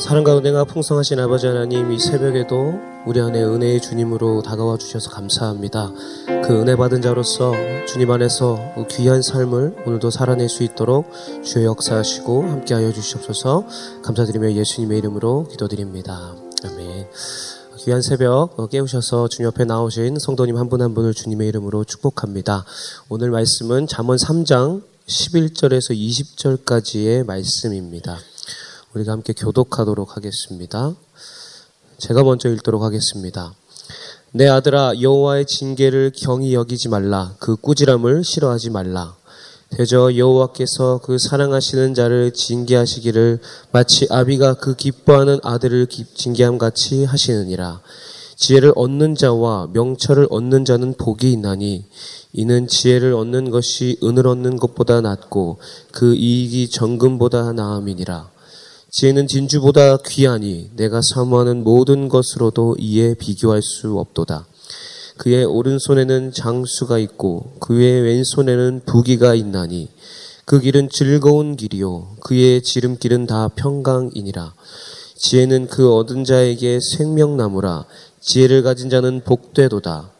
사랑 가운데 가 풍성하신 아버지 하나님 이 새벽에도 우리 안에 은혜의 주님으로 다가와 주셔서 감사합니다. 그 은혜 받은 자로서 주님 안에서 귀한 삶을 오늘도 살아낼 수 있도록 주의 역사하시고 함께하여 주시옵소서 감사드리며 예수님의 이름으로 기도드립니다. 아멘. 귀한 새벽 깨우셔서 주님 옆에 나오신 성도님 한 분한 분을 주님의 이름으로 축복합니다. 오늘 말씀은 잠언 3장 11절에서 20절까지의 말씀입니다. 우리가 함께 교독하도록 하겠습니다. 제가 먼저 읽도록 하겠습니다. 내 아들아 여호와의 징계를 경히 여기지 말라 그 꾸지람을 싫어하지 말라 대저 여호와께서 그 사랑하시는 자를 징계하시기를 마치 아비가 그 기뻐하는 아들을 징계함 같이 하시느니라 지혜를 얻는 자와 명철을 얻는 자는 복이 있나니 이는 지혜를 얻는 것이 은을 얻는 것보다 낫고 그 이익이 정금보다 나음이니라 지혜는 진주보다 귀하니 내가 사모하는 모든 것으로도 이에 비교할 수 없도다. 그의 오른손에는 장수가 있고 그의 왼손에는 부기가 있나니 그 길은 즐거운 길이요 그의 지름길은 다 평강이니라. 지혜는 그 얻은 자에게 생명나무라 지혜를 가진 자는 복되도다.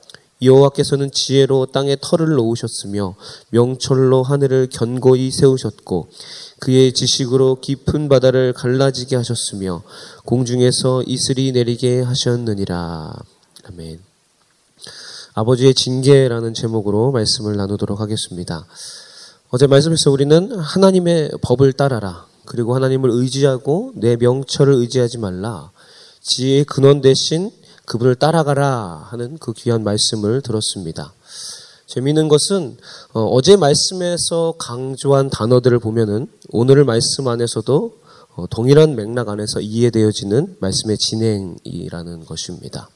여호와께서는 지혜로 땅에 털을 놓으셨으며 명철로 하늘을 견고히 세우셨고 그의 지식으로 깊은 바다를 갈라지게 하셨으며 공중에서 이슬이 내리게 하셨느니라. 아멘. 아버지의 징계라는 제목으로 말씀을 나누도록 하겠습니다. 어제 말씀에서 우리는 하나님의 법을 따라라. 그리고 하나님을 의지하고 내 명철을 의지하지 말라. 지혜의 근원 대신 그분을 따라가라 하는 그 귀한 말씀을 들었습니다. 재미있는 것은 어, 제 말씀에서 강조한 단어들을 보면은 오늘 말씀 안에서도 어, 동일한 맥락 안에서 이해되어지는 말씀의 진행이라는 것입니다.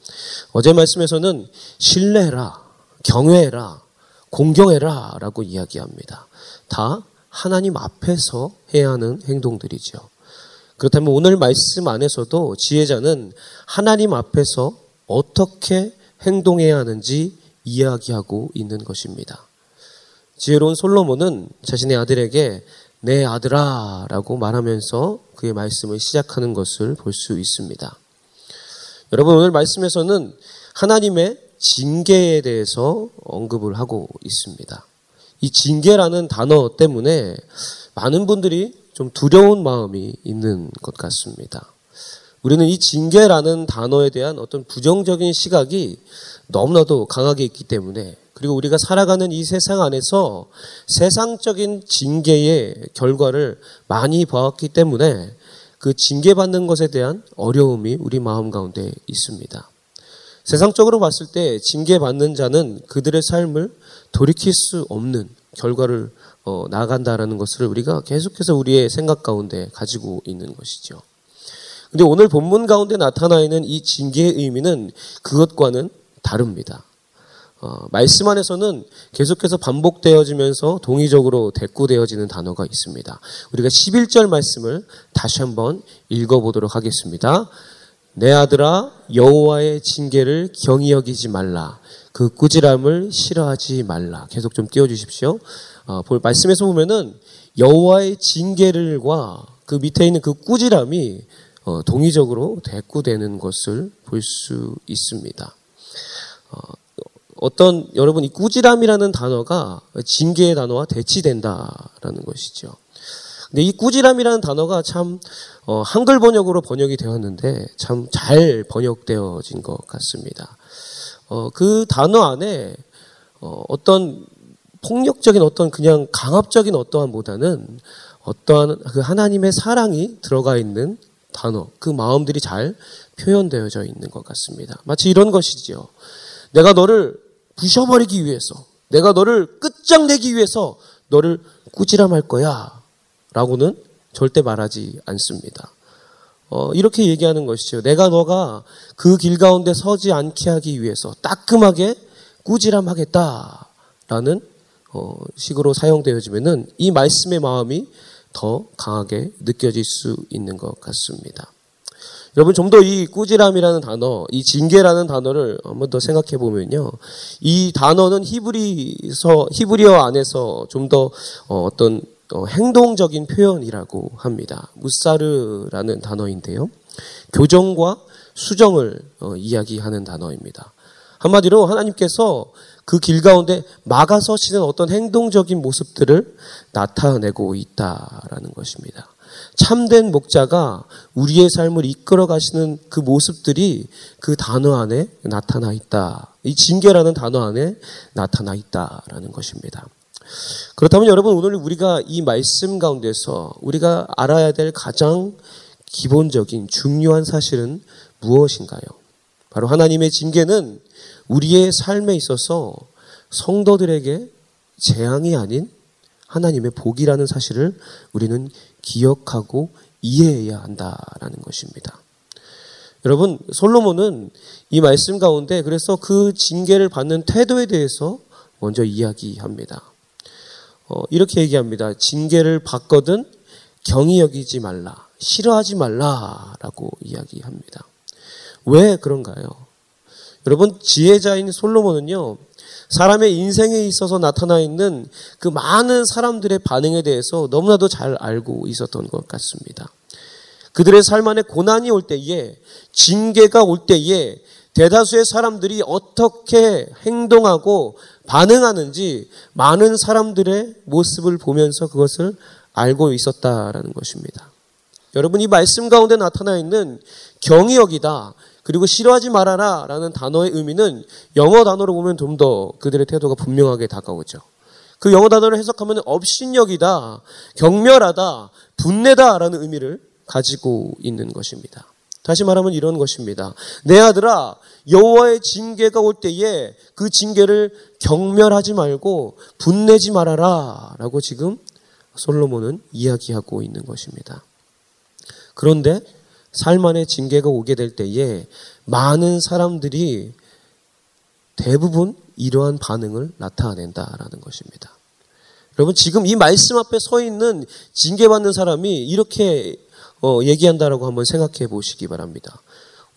어제 말씀에서는 신뢰해라, 경외해라, 공경해라 라고 이야기합니다. 다 하나님 앞에서 해야 하는 행동들이죠. 그렇다면 오늘 말씀 안에서도 지혜자는 하나님 앞에서 어떻게 행동해야 하는지 이야기하고 있는 것입니다. 지혜로운 솔로몬은 자신의 아들에게 내 아들아 라고 말하면서 그의 말씀을 시작하는 것을 볼 수 있습니다. 여러분 오늘 말씀에서는 하나님의 징계에 대해서 언급을 하고 있습니다. 이 징계라는 단어 때문에 많은 분들이 좀 두려운 마음이 있는 것 같습니다. 우리는 이 징계라는 단어에 대한 어떤 부정적인 시각이 너무나도 강하게 있기 때문에 그리고 우리가 살아가는 이 세상 안에서 세상적인 징계의 결과를 많이 보았기 때문에 그 징계받는 것에 대한 어려움이 우리 마음 가운데 있습니다. 세상적으로 봤을 때 징계받는 자는 그들의 삶을 돌이킬 수 없는 결과를 어, 나간다라는 것을 우리가 계속해서 우리의 생각 가운데 가지고 있는 것이죠. 근데 오늘 본문 가운데 나타나 있는 이 징계의 의미는 그것과는 다릅니다. 어, 말씀 안에서는 계속해서 반복되어지면서 동의적으로 대꾸되어지는 단어가 있습니다. 우리가 11절 말씀을 다시 한번 읽어보도록 하겠습니다. 내 아들아 여호와의 징계를 경히 여기지 말라. 그 꾸지람을 싫어하지 말라. 계속 좀 띄워주십시오. 어, 말씀에서 보면은 여호와의 징계를과 그 밑에 있는 그 꾸지람이 어, 동의적으로 대꾸되는 것을 볼 수 있습니다. 어, 떤 여러분 이 꾸지람이라는 단어가 징계의 단어와 대치된다라는 것이죠. 근데 이 꾸지람이라는 단어가 참 어, 한글 번역으로 번역이 되었는데 참 잘 번역되어진 것 같습니다. 어, 그 단어 안에 어, 어떤 폭력적인 어떤 그냥 강압적인 어떠한 보다는 어떠한 그 하나님의 사랑이 들어가 있는 단어, 그 마음들이 잘 표현되어져 있는 것 같습니다. 마치 이런 것이지요. 내가 너를 부셔버리기 위해서, 내가 너를 끝장내기 위해서 너를 꾸지람할 거야. 라고는 절대 말하지 않습니다. 어, 이렇게 얘기하는 것이죠. 내가 너가 그 길 가운데 서지 않게 하기 위해서 따끔하게 꾸지람하겠다. 라는 어, 식으로 사용되어지면은 이 말씀의 마음이 더 강하게 느껴질 수 있는 것 같습니다. 여러분 좀 더 이 꾸지람이라는 단어, 이 징계라는 단어를 한번 더 생각해 보면요. 이 단어는 히브리서 히브리어 안에서 좀 더 어, 어떤 어, 행동적인 표현이라고 합니다. 무사르라는 단어인데요. 교정과 수정을 어, 이야기하는 단어입니다. 한마디로 하나님께서 그 길 가운데 막아서시는 어떤 행동적인 모습들을 나타내고 있다라는 것입니다. 참된 목자가 우리의 삶을 이끌어 가시는 그 모습들이 그 단어 안에 나타나 있다. 이 징계라는 단어 안에 나타나 있다라는 것입니다. 그렇다면 여러분 오늘 우리가 이 말씀 가운데서 우리가 알아야 될 가장 기본적인 중요한 사실은 무엇인가요? 바로 하나님의 징계는 우리의 삶에 있어서 성도들에게 재앙이 아닌 하나님의 복이라는 사실을 우리는 기억하고 이해해야 한다라는 것입니다. 여러분, 솔로몬은 이 말씀 가운데 그래서 그 징계를 받는 태도에 대해서 먼저 이야기합니다. 어, 이렇게 얘기합니다. 징계를 받거든 경히 여기지 말라. 싫어하지 말라라고 이야기합니다. 왜 그런가요? 여러분, 지혜자인 솔로몬은요, 사람의 인생에 있어서 나타나 있는 그 많은 사람들의 반응에 대해서 너무나도 잘 알고 있었던 것 같습니다. 그들의 삶 안에 고난이 올 때에, 징계가 올 때에 대다수의 사람들이 어떻게 행동하고 반응하는지 많은 사람들의 모습을 보면서 그것을 알고 있었다라는 것입니다. 여러분 이 말씀 가운데 나타나 있는 경이 여기다 그리고 싫어하지 말아라 라는 단어의 의미는 영어 단어로 보면 좀 더 그들의 태도가 분명하게 다가오죠. 그 영어 단어를 해석하면 업신여기다, 경멸하다, 분내다 라는 의미를 가지고 있는 것입니다. 다시 말하면 이런 것입니다. 내 아들아, 여호와의 징계가 올 때에 그 징계를 경멸하지 말고 분내지 말아라 라고 지금 솔로몬은 이야기하고 있는 것입니다. 그런데 삶 안에 징계가 오게 될 때에 많은 사람들이 대부분 이러한 반응을 나타낸다라는 것입니다. 여러분 지금 이 말씀 앞에 서 있는 징계받는 사람이 이렇게 어, 얘기한다라고 한번 생각해 보시기 바랍니다.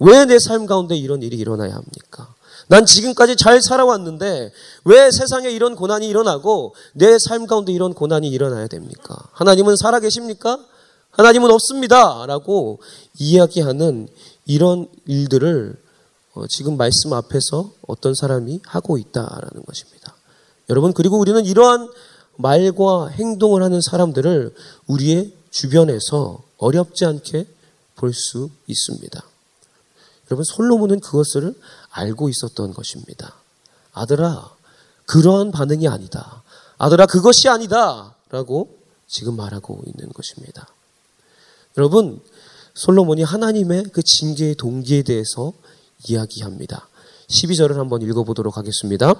왜 내 삶 가운데 이런 일이 일어나야 합니까? 난 지금까지 잘 살아왔는데 왜 세상에 이런 고난이 일어나고 내 삶 가운데 이런 고난이 일어나야 됩니까? 하나님은 살아계십니까? 하나님은 없습니다. 라고 이야기하는 이런 일들을 어, 지금 말씀 앞에서 어떤 사람이 하고 있다라는 것입니다. 여러분, 그리고 우리는 이러한 말과 행동을 하는 사람들을 우리의 주변에서 어렵지 않게 볼 수 있습니다. 여러분, 솔로몬은 그것을 알고 있었던 것입니다. 아들아, 그러한 반응이 아니다. 아들아, 그것이 아니다. 라고 지금 말하고 있는 것입니다. 여러분, 솔로몬이 하나님의 그 징계의 동기에 대해서 이야기합니다. 12절을 한번 읽어보도록 하겠습니다.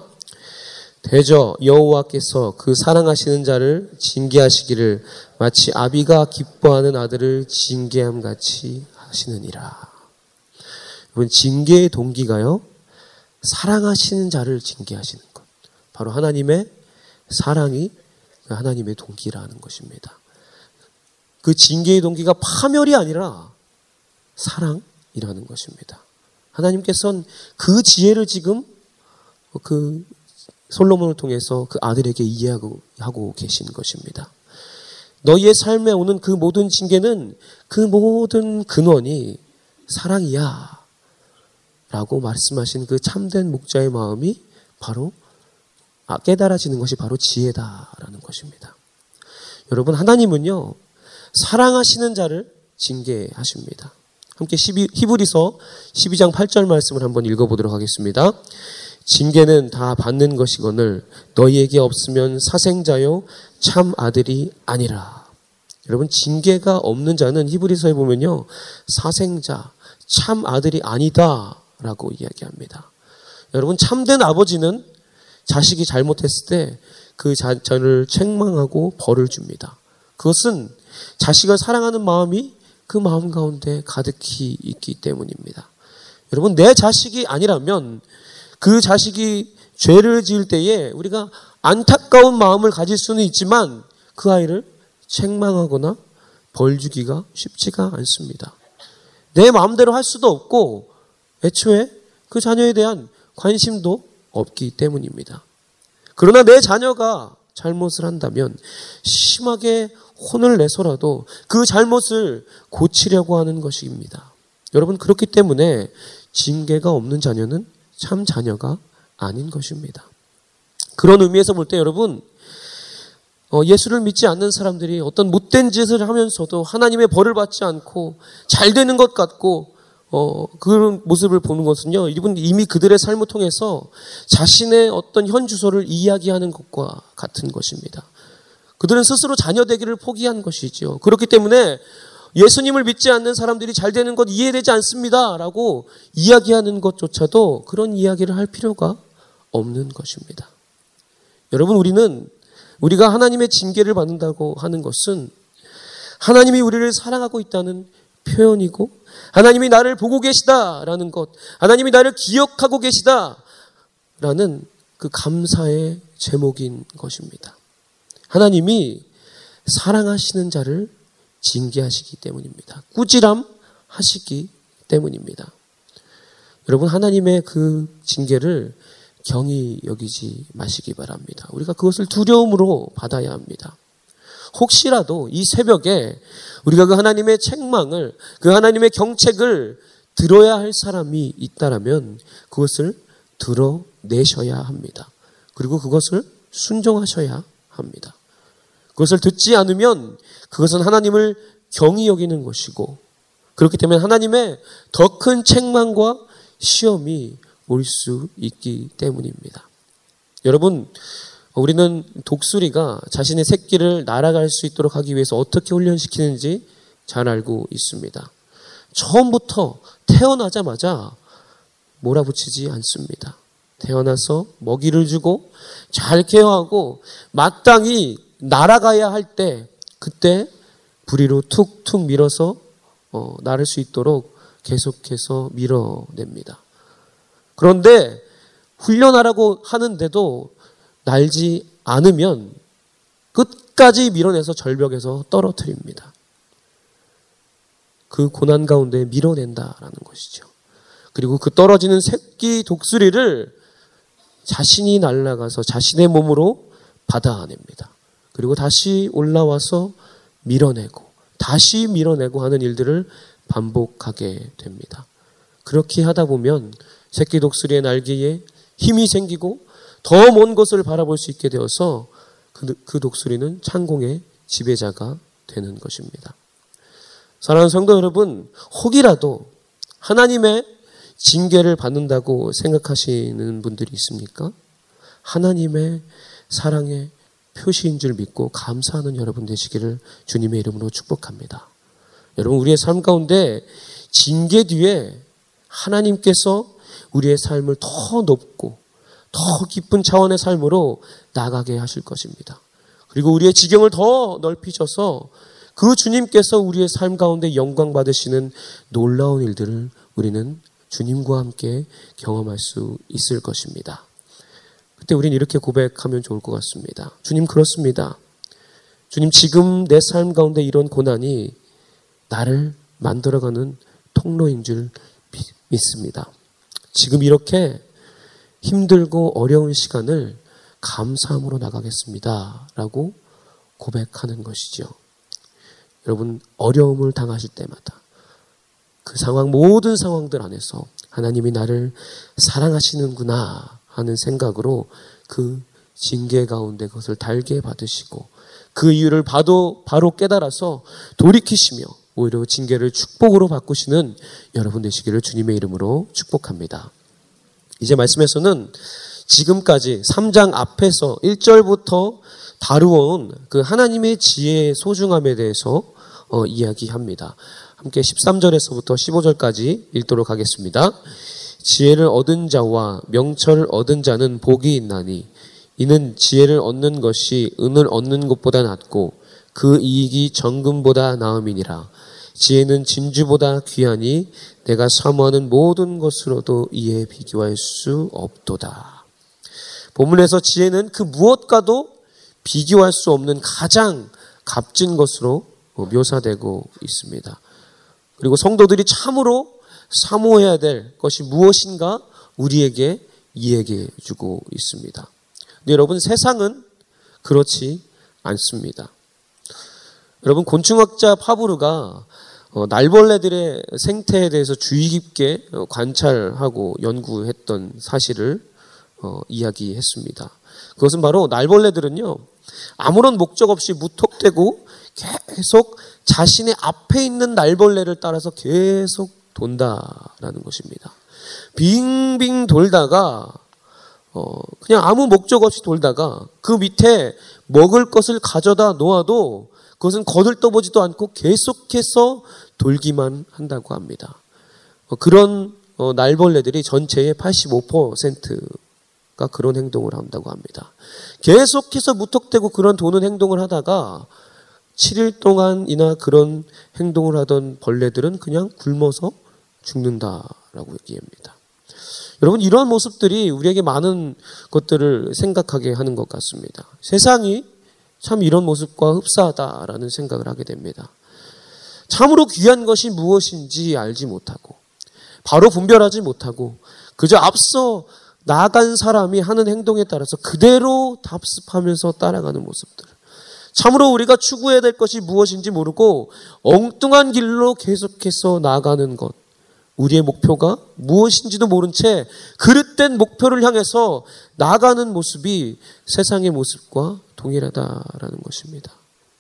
대저 여호와께서 그 사랑하시는 자를 징계하시기를 마치 아비가 기뻐하는 아들을 징계함 같이 하시느니라. 여러분 징계의 동기가요. 사랑하시는 자를 징계하시는 것. 바로 하나님의 사랑이 하나님의 동기라는 것입니다. 그 징계의 동기가 파멸이 아니라 사랑이라는 것입니다. 하나님께서는 그 지혜를 지금 그 솔로몬을 통해서 그 아들에게 이해하고 하고 계신 것입니다. 너희의 삶에 오는 그 모든 징계는 그 모든 근원이 사랑이야. 라고 말씀하신 그 참된 목자의 마음이 바로 아, 깨달아지는 것이 바로 지혜다라는 것입니다. 여러분, 하나님은요, 사랑하시는 자를 징계하십니다. 함께 12, 히브리서 12장 8절 말씀을 한번 읽어보도록 하겠습니다. 징계는 다 받는 것이거늘 너희에게 없으면 사생자요 참 아들이 아니라. 여러분 징계가 없는 자는 히브리서에 보면요 사생자 참 아들이 아니다라고 이야기합니다. 여러분 참된 아버지는 자식이 잘못했을 때 그 자를 책망하고 벌을 줍니다. 그것은 자식을 사랑하는 마음이 그 마음 가운데 가득히 있기 때문입니다. 여러분 내 자식이 아니라면 그 자식이 죄를 지을 때에 우리가 안타까운 마음을 가질 수는 있지만 그 아이를 책망하거나 벌 주기가 쉽지가 않습니다. 내 마음대로 할 수도 없고 애초에 그 자녀에 대한 관심도 없기 때문입니다. 그러나 내 자녀가 잘못을 한다면 심하게 혼을 내서라도 그 잘못을 고치려고 하는 것입니다. 여러분 그렇기 때문에 징계가 없는 자녀는 참 자녀가 아닌 것입니다. 그런 의미에서 볼 때 여러분 어, 예수를 믿지 않는 사람들이 어떤 못된 짓을 하면서도 하나님의 벌을 받지 않고 잘 되는 것 같고 어, 그런 모습을 보는 것은요, 이분 이미 그들의 삶을 통해서 자신의 어떤 현 주소를 이야기하는 것과 같은 것입니다. 그들은 스스로 자녀 되기를 포기한 것이지요. 그렇기 때문에 예수님을 믿지 않는 사람들이 잘 되는 것 이해되지 않습니다. 라고 이야기하는 것조차도 그런 이야기를 할 필요가 없는 것입니다. 여러분, 우리는 우리가 하나님의 징계를 받는다고 하는 것은 하나님이 우리를 사랑하고 있다는 표현이고 하나님이 나를 보고 계시다라는 것, 하나님이 나를 기억하고 계시다라는 그 감사의 제목인 것입니다. 하나님이 사랑하시는 자를 징계하시기 때문입니다. 꾸지람 하시기 때문입니다. 여러분, 하나님의 그 징계를 경히 여기지 마시기 바랍니다. 우리가 그것을 두려움으로 받아야 합니다. 혹시라도 이 새벽에 우리가 그 하나님의 책망을, 그 하나님의 경책을 들어야 할 사람이 있다라면 그것을 들어내셔야 합니다. 그리고 그것을 순종하셔야 합니다. 그것을 듣지 않으면 그것은 하나님을 경히 여기는 것이고 그렇기 때문에 하나님의 더 큰 책망과 시험이 올 수 있기 때문입니다. 여러분, 우리는 독수리가 자신의 새끼를 날아갈 수 있도록 하기 위해서 어떻게 훈련시키는지 잘 알고 있습니다. 처음부터 태어나자마자 몰아붙이지 않습니다. 태어나서 먹이를 주고 잘 케어하고 마땅히 날아가야 할 때 그때 부리로 툭툭 밀어서 어, 나를 수 있도록 계속해서 밀어냅니다. 그런데 훈련하라고 하는데도 날지 않으면 끝까지 밀어내서 절벽에서 떨어뜨립니다. 그 고난 가운데 밀어낸다라는 것이죠. 그리고 그 떨어지는 새끼 독수리를 자신이 날아가서 자신의 몸으로 받아냅니다. 그리고 다시 올라와서 밀어내고 다시 밀어내고 하는 일들을 반복하게 됩니다. 그렇게 하다 보면 새끼 독수리의 날개에 힘이 생기고 더먼 것을 바라볼 수 있게 되어서 그, 그 독수리는 창공의 지배자가 되는 것입니다. 사랑하는 성도 여러분, 혹이라도 하나님의 징계를 받는다고 생각하시는 분들이 있습니까? 하나님의 사랑의 표시인 줄 믿고 감사하는 여러분 되시기를 주님의 이름으로 축복합니다. 여러분, 우리의 삶 가운데 징계 뒤에 하나님께서 우리의 삶을 더 높고 더 깊은 차원의 삶으로 나가게 하실 것입니다. 그리고 우리의 지경을 더 넓히셔서 그 주님께서 우리의 삶 가운데 영광 받으시는 놀라운 일들을 우리는 주님과 함께 경험할 수 있을 것입니다. 그때 우리는 이렇게 고백하면 좋을 것 같습니다. 주님 그렇습니다. 주님 지금 내 삶 가운데 이런 고난이 나를 만들어가는 통로인 줄 믿습니다. 지금 이렇게 힘들고 어려운 시간을 감사함으로 나가겠습니다. 라고 고백하는 것이죠. 여러분, 어려움을 당하실 때마다 그 상황, 모든 상황들 안에서 하나님이 나를 사랑하시는구나 하는 생각으로 그 징계 가운데 그것을 달게 받으시고 그 이유를 바로, 바로 깨달아서 돌이키시며 오히려 징계를 축복으로 바꾸시는 여러분 되시기를 주님의 이름으로 축복합니다. 이제 말씀에서는 지금까지 3장 앞에서 1절부터 다루어온 그 하나님의 지혜의 소중함에 대해서 어, 이야기합니다. 함께 13절에서부터 15절까지 읽도록 하겠습니다. 지혜를 얻은 자와 명철을 얻은 자는 복이 있나니 이는 지혜를 얻는 것이 은을 얻는 것보다 낫고 그 이익이 정금보다 나음이니라. 지혜는 진주보다 귀하니 내가 사모하는 모든 것으로도 이에 비교할 수 없도다. 본문에서 지혜는 그 무엇과도 비교할 수 없는 가장 값진 것으로 묘사되고 있습니다. 그리고 성도들이 참으로 사모해야 될 것이 무엇인가 우리에게 이야기해 주고 있습니다. 근데 여러분 세상은 그렇지 않습니다. 여러분 곤충학자 파브르가 어, 날벌레들의 생태에 대해서 주의 깊게 어, 관찰하고 연구했던 사실을 어, 이야기했습니다. 그것은 바로 날벌레들은요 아무런 목적 없이 무턱대고 계속 자신의 앞에 있는 날벌레를 따라서 계속 돈다라는 것입니다. 빙빙 돌다가 어, 그냥 아무 목적 없이 돌다가 그 밑에 먹을 것을 가져다 놓아도 그것은 거들떠보지도 않고 계속해서 돌기만 한다고 합니다. 어, 그런 어, 날벌레들이 전체의 85%가 그런 행동을 한다고 합니다. 계속해서 무턱대고 그런 도는 행동을 하다가 7일 동안이나 그런 행동을 하던 벌레들은 그냥 굶어서 죽는다라고 얘기합니다. 여러분 이런 모습들이 우리에게 많은 것들을 생각하게 하는 것 같습니다. 세상이 참 이런 모습과 흡사하다라는 생각을 하게 됩니다. 참으로 귀한 것이 무엇인지 알지 못하고 바로 분별하지 못하고 그저 앞서 나간 사람이 하는 행동에 따라서 그대로 답습하면서 따라가는 모습들. 참으로 우리가 추구해야 될 것이 무엇인지 모르고 엉뚱한 길로 계속해서 나가는 것. 우리의 목표가 무엇인지도 모른 채 그릇된 목표를 향해서 나가는 모습이 세상의 모습과 동일하다라는 것입니다.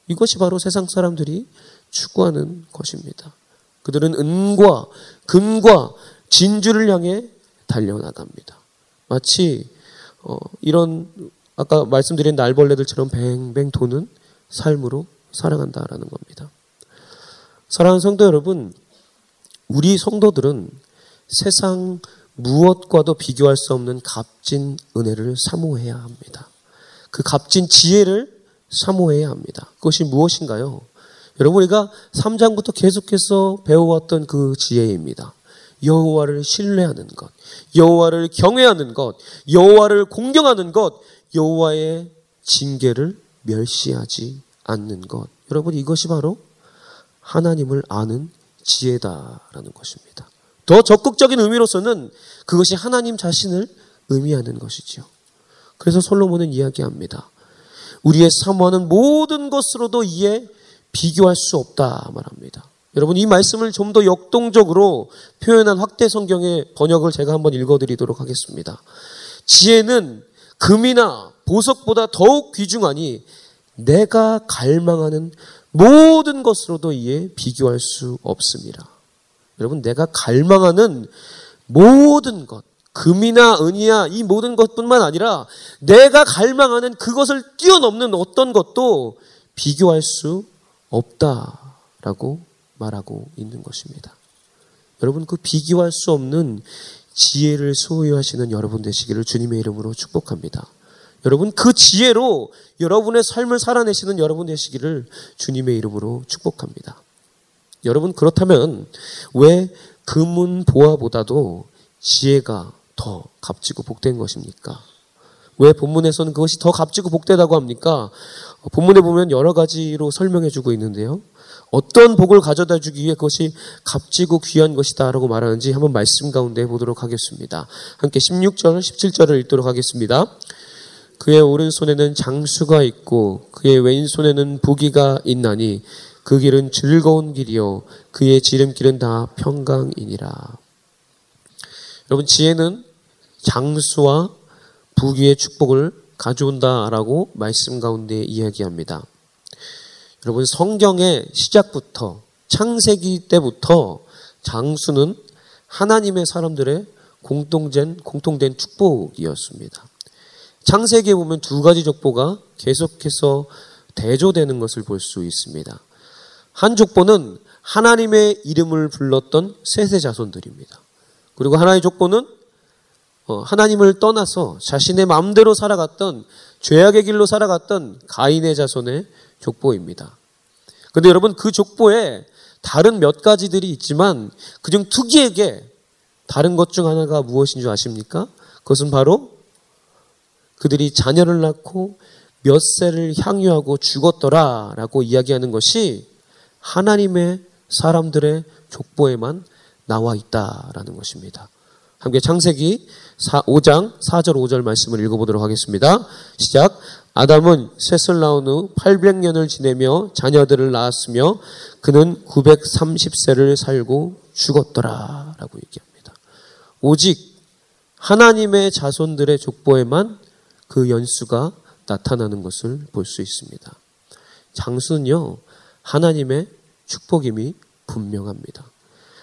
이것이 바로 세상 사람들이 추구하는 것입니다. 그들은 은과 금과 진주를 향해 달려나갑니다. 마치 어, 이런 아까 말씀드린 날벌레들처럼 뱅뱅 도는 삶으로 살아간다라는 겁니다. 사랑하는 성도 여러분, 우리 성도들은 세상 무엇과도 비교할 수 없는 값진 은혜를 사모해야 합니다. 그 값진 지혜를 사모해야 합니다. 그것이 무엇인가요? 여러분 우리가 3장부터 계속해서 배워왔던 그 지혜입니다. 여호와를 신뢰하는 것, 여호와를 경외하는 것, 여호와를 공경하는 것, 여호와의 징계를 멸시하지 않는 것. 여러분 이것이 바로 하나님을 아는 지혜다라는 것입니다. 더 적극적인 의미로서는 그것이 하나님 자신을 의미하는 것이죠. 그래서 솔로몬은 이야기합니다. 우리의 사모하는 모든 것으로도 이에 비교할 수 없다 말합니다. 여러분 이 말씀을 좀 더 역동적으로 표현한 확대 성경의 번역을 제가 한번 읽어드리도록 하겠습니다. 지혜는 금이나 보석보다 더욱 귀중하니 내가 갈망하는 모든 것으로도 이에 비교할 수 없습니다. 여러분, 내가 갈망하는 모든 것, 금이나 은이야 이 모든 것뿐만 아니라 내가 갈망하는 그것을 뛰어넘는 어떤 것도 비교할 수 없다라고 말하고 있는 것입니다. 여러분, 그 비교할 수 없는 지혜를 소유하시는 여러분 되시기를 주님의 이름으로 축복합니다. 여러분 그 지혜로 여러분의 삶을 살아내시는 여러분 되시기를 주님의 이름으로 축복합니다. 여러분 그렇다면 왜 금은 보화보다도 지혜가 더 값지고 복된 것입니까? 왜 본문에서는 그것이 더 값지고 복되다고 합니까? 본문에 보면 여러 가지로 설명해 주고 있는데요. 어떤 복을 가져다 주기 위해 그것이 값지고 귀한 것이다 라고 말하는지 한번 말씀 가운데 보도록 하겠습니다. 함께 16절, 17절을 읽도록 하겠습니다. 그의 오른손에는 장수가 있고 그의 왼손에는 부기가 있나니 그 길은 즐거운 길이요 그의 지름길은 다 평강이니라. 여러분 지혜는 장수와 부귀의 축복을 가져온다라고 말씀 가운데 이야기합니다. 여러분 성경의 시작부터 창세기 때부터 장수는 하나님의 사람들의 공동된 공통된 축복이었습니다. 창세기에 보면 두 가지 족보가 계속해서 대조되는 것을 볼 수 있습니다. 한 족보는 하나님의 이름을 불렀던 세세 자손들입니다. 그리고 하나의 족보는 어, 하나님을 떠나서 자신의 마음대로 살아갔던 죄악의 길로 살아갔던 가인의 자손의 족보입니다. 근데 여러분 그 족보에 다른 몇 가지들이 있지만 그중 특이하게 다른 것 중 하나가 무엇인 줄 아십니까? 그것은 바로 그들이 자녀를 낳고 몇 세를 향유하고 죽었더라 라고 이야기하는 것이 하나님의 사람들의 족보에만 나와 있다라는 것입니다. 함께 창세기 5장 4절 5절 말씀을 읽어보도록 하겠습니다. 시작. 아담은 셋을 낳은 후 800년을 지내며 자녀들을 낳았으며 그는 930세를 살고 죽었더라. 라고 얘기합니다. 오직 하나님의 자손들의 족보에만 그 연수가 나타나는 것을 볼 수 있습니다. 장수는요, 하나님의 축복임이 분명합니다.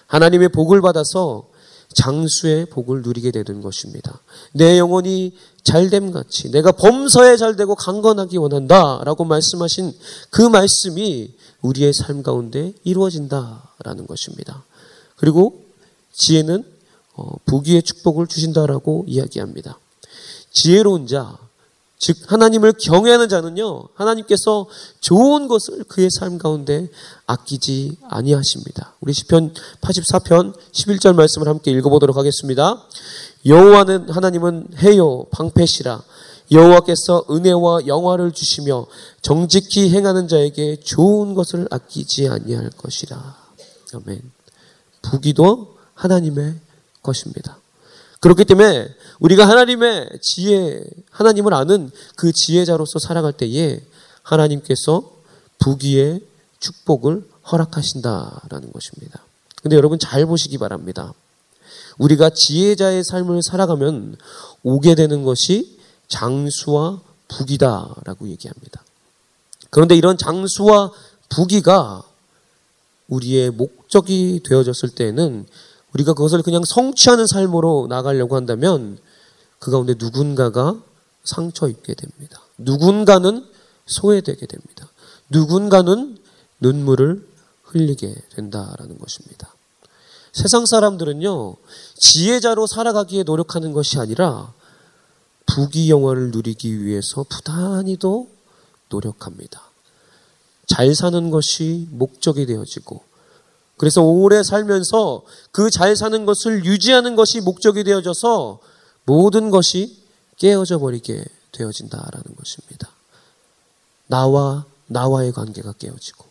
하나님의 복을 받아서 장수의 복을 누리게 되는 것입니다. 내 영혼이 잘됨 같이 내가 범서에 잘되고 강건하기 원한다라고 말씀하신 그 말씀이 우리의 삶 가운데 이루어진다라는 것입니다. 그리고 지혜는 어, 부귀의 축복을 주신다라고 이야기합니다. 지혜로운 자, 즉 하나님을 경외하는 자는요. 하나님께서 좋은 것을 그의 삶 가운데 아끼지 아니하십니다. 우리 시편 84편 11절 말씀을 함께 읽어보도록 하겠습니다. 여호와는 하나님은 해요 방패시라 여호와께서 은혜와 영화를 주시며 정직히 행하는 자에게 좋은 것을 아끼지 아니할 것이라. 아멘. 부기도 하나님의 것입니다. 그렇기 때문에 우리가 하나님의 지혜, 하나님을 아는 그 지혜자로서 살아갈 때에 하나님께서 부귀의 축복을 허락하신다라는 것입니다. 근데 여러분 잘 보시기 바랍니다. 우리가 지혜자의 삶을 살아가면 오게 되는 것이 장수와 부귀다라고 얘기합니다. 그런데 이런 장수와 부귀가 우리의 목적이 되어졌을 때에는 우리가 그것을 그냥 성취하는 삶으로 나가려고 한다면 그 가운데 누군가가 상처 입게 됩니다. 누군가는 소외되게 됩니다. 누군가는 눈물을 흘리게 된다라는 것입니다. 세상 사람들은요, 지혜자로 살아가기에 노력하는 것이 아니라 부귀 영화를 누리기 위해서 부단히도 노력합니다. 잘 사는 것이 목적이 되어지고, 그래서 오래 살면서 그 잘 사는 것을 유지하는 것이 목적이 되어져서 모든 것이 깨어져 버리게 되어진다라는 것입니다. 나와 나와의 관계가 깨어지고,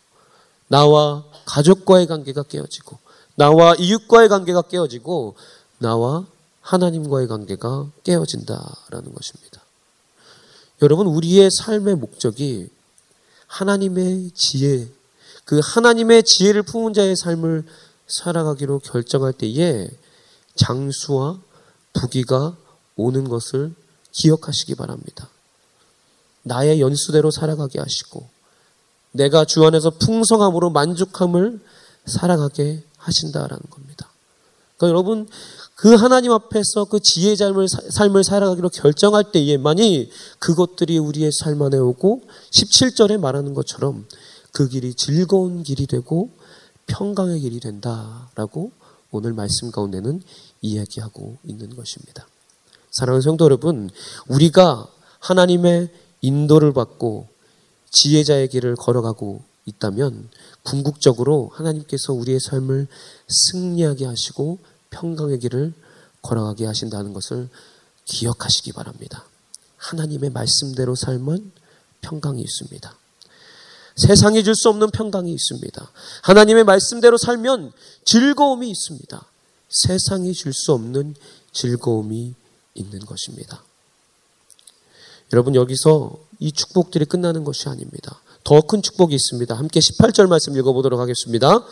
나와 가족과의 관계가 깨어지고, 나와 이웃과의 관계가 깨어지고 나와 하나님과의 관계가 깨어진다라는 것입니다. 여러분, 우리의 삶의 목적이 하나님의 지혜, 그 하나님의 지혜를 품은 자의 삶을 살아가기로 결정할 때에 장수와 부귀가 오는 것을 기억하시기 바랍니다. 나의 연수대로 살아가게 하시고, 내가 주 안에서 풍성함으로 만족함을 살아가게 하신다라는 겁니다. 그러니까 여러분 그 하나님 앞에서 그 지혜 삶을, 삶을 살아가기로 결정할 때에만이 그것들이 우리의 삶 안에 오고 17절에 말하는 것처럼 그 길이 즐거운 길이 되고 평강의 길이 된다라고 오늘 말씀 가운데는 이야기하고 있는 것입니다. 사랑하는 성도 여러분, 우리가 하나님의 인도를 받고 지혜자의 길을 걸어가고 있다면 궁극적으로 하나님께서 우리의 삶을 승리하게 하시고 평강의 길을 걸어가게 하신다는 것을 기억하시기 바랍니다. 하나님의 말씀대로 삶은 평강이 있습니다. 세상이 줄 수 없는 평강이 있습니다. 하나님의 말씀대로 살면 즐거움이 있습니다. 세상이 줄 수 없는 즐거움이 있는 것입니다. 여러분, 여기서 이 축복들이 끝나는 것이 아닙니다. 더 큰 축복이 있습니다. 함께 18절 말씀 읽어보도록 하겠습니다.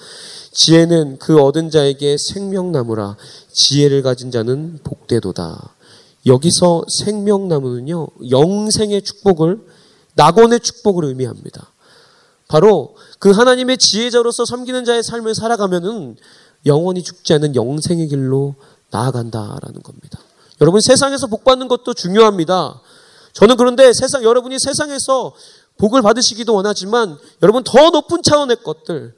지혜는 그 얻은 자에게 생명나무라 지혜를 가진 자는 복되도다. 여기서 생명나무는요, 영생의 축복을, 낙원의 축복을 의미합니다. 바로 그 하나님의 지혜자로서 섬기는 자의 삶을 살아가면은 영원히 죽지 않는 영생의 길로 나아간다라는 겁니다. 여러분 세상에서 복 받는 것도 중요합니다. 저는 그런데 세상 여러분이 세상에서 복을 받으시기도 원하지만 여러분 더 높은 차원의 것들,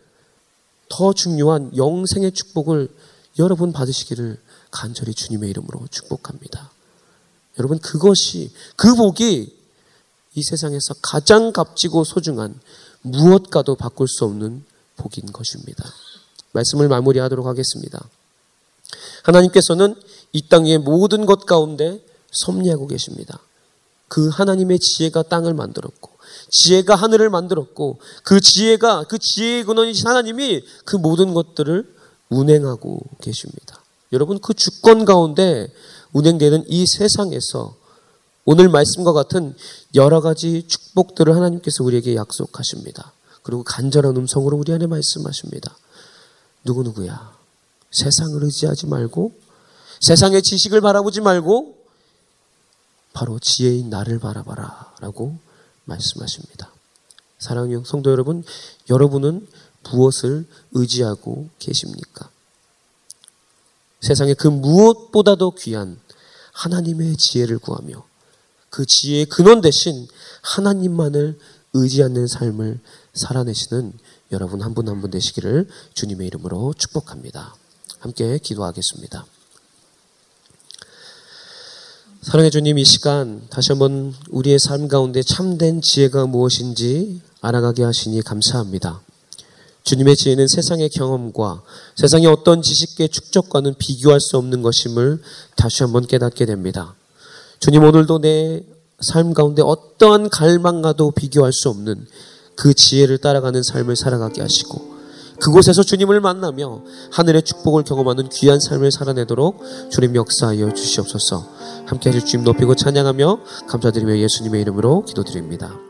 더 중요한 영생의 축복을 여러분 받으시기를 간절히 주님의 이름으로 축복합니다. 여러분 그것이 그 복이 이 세상에서 가장 값지고 소중한 무엇과도 바꿀 수 없는 복인 것입니다. 말씀을 마무리하도록 하겠습니다. 하나님께서는 이 땅의 모든 것 가운데 섭리하고 계십니다. 그 하나님의 지혜가 땅을 만들었고 지혜가 하늘을 만들었고 그 지혜가 그 지혜의 근원이신 하나님이 그 모든 것들을 운행하고 계십니다. 여러분 그 주권 가운데 운행되는 이 세상에서 오늘 말씀과 같은 여러 가지 축복들을 하나님께서 우리에게 약속하십니다. 그리고 간절한 음성으로 우리 안에 말씀하십니다. 누구누구야. 세상을 의지하지 말고 세상의 지식을 바라보지 말고 바로 지혜인 나를 바라봐라 라고 말씀하십니다. 사랑하는 성도 여러분, 여러분은 무엇을 의지하고 계십니까? 세상에 그 무엇보다도 귀한 하나님의 지혜를 구하며 그 지혜의 근원 대신 하나님만을 의지하는 삶을 살아내시는 여러분 한 분 한분 되시기를 주님의 이름으로 축복합니다. 함께 기도하겠습니다. 사랑해 주님 이 시간 다시 한번 우리의 삶 가운데 참된 지혜가 무엇인지 알아가게 하시니 감사합니다. 주님의 지혜는 세상의 경험과 세상의 어떤 지식의 축적과는 비교할 수 없는 것임을 다시 한번 깨닫게 됩니다. 주님 오늘도 내 삶 가운데 어떠한 갈망과도 비교할 수 없는 그 지혜를 따라가는 삶을 살아가게 하시고 그곳에서 주님을 만나며 하늘의 축복을 경험하는 귀한 삶을 살아내도록 주님 역사하여 주시옵소서 함께 하실 주님 높이고 찬양하며 감사드리며 예수님의 이름으로 기도드립니다.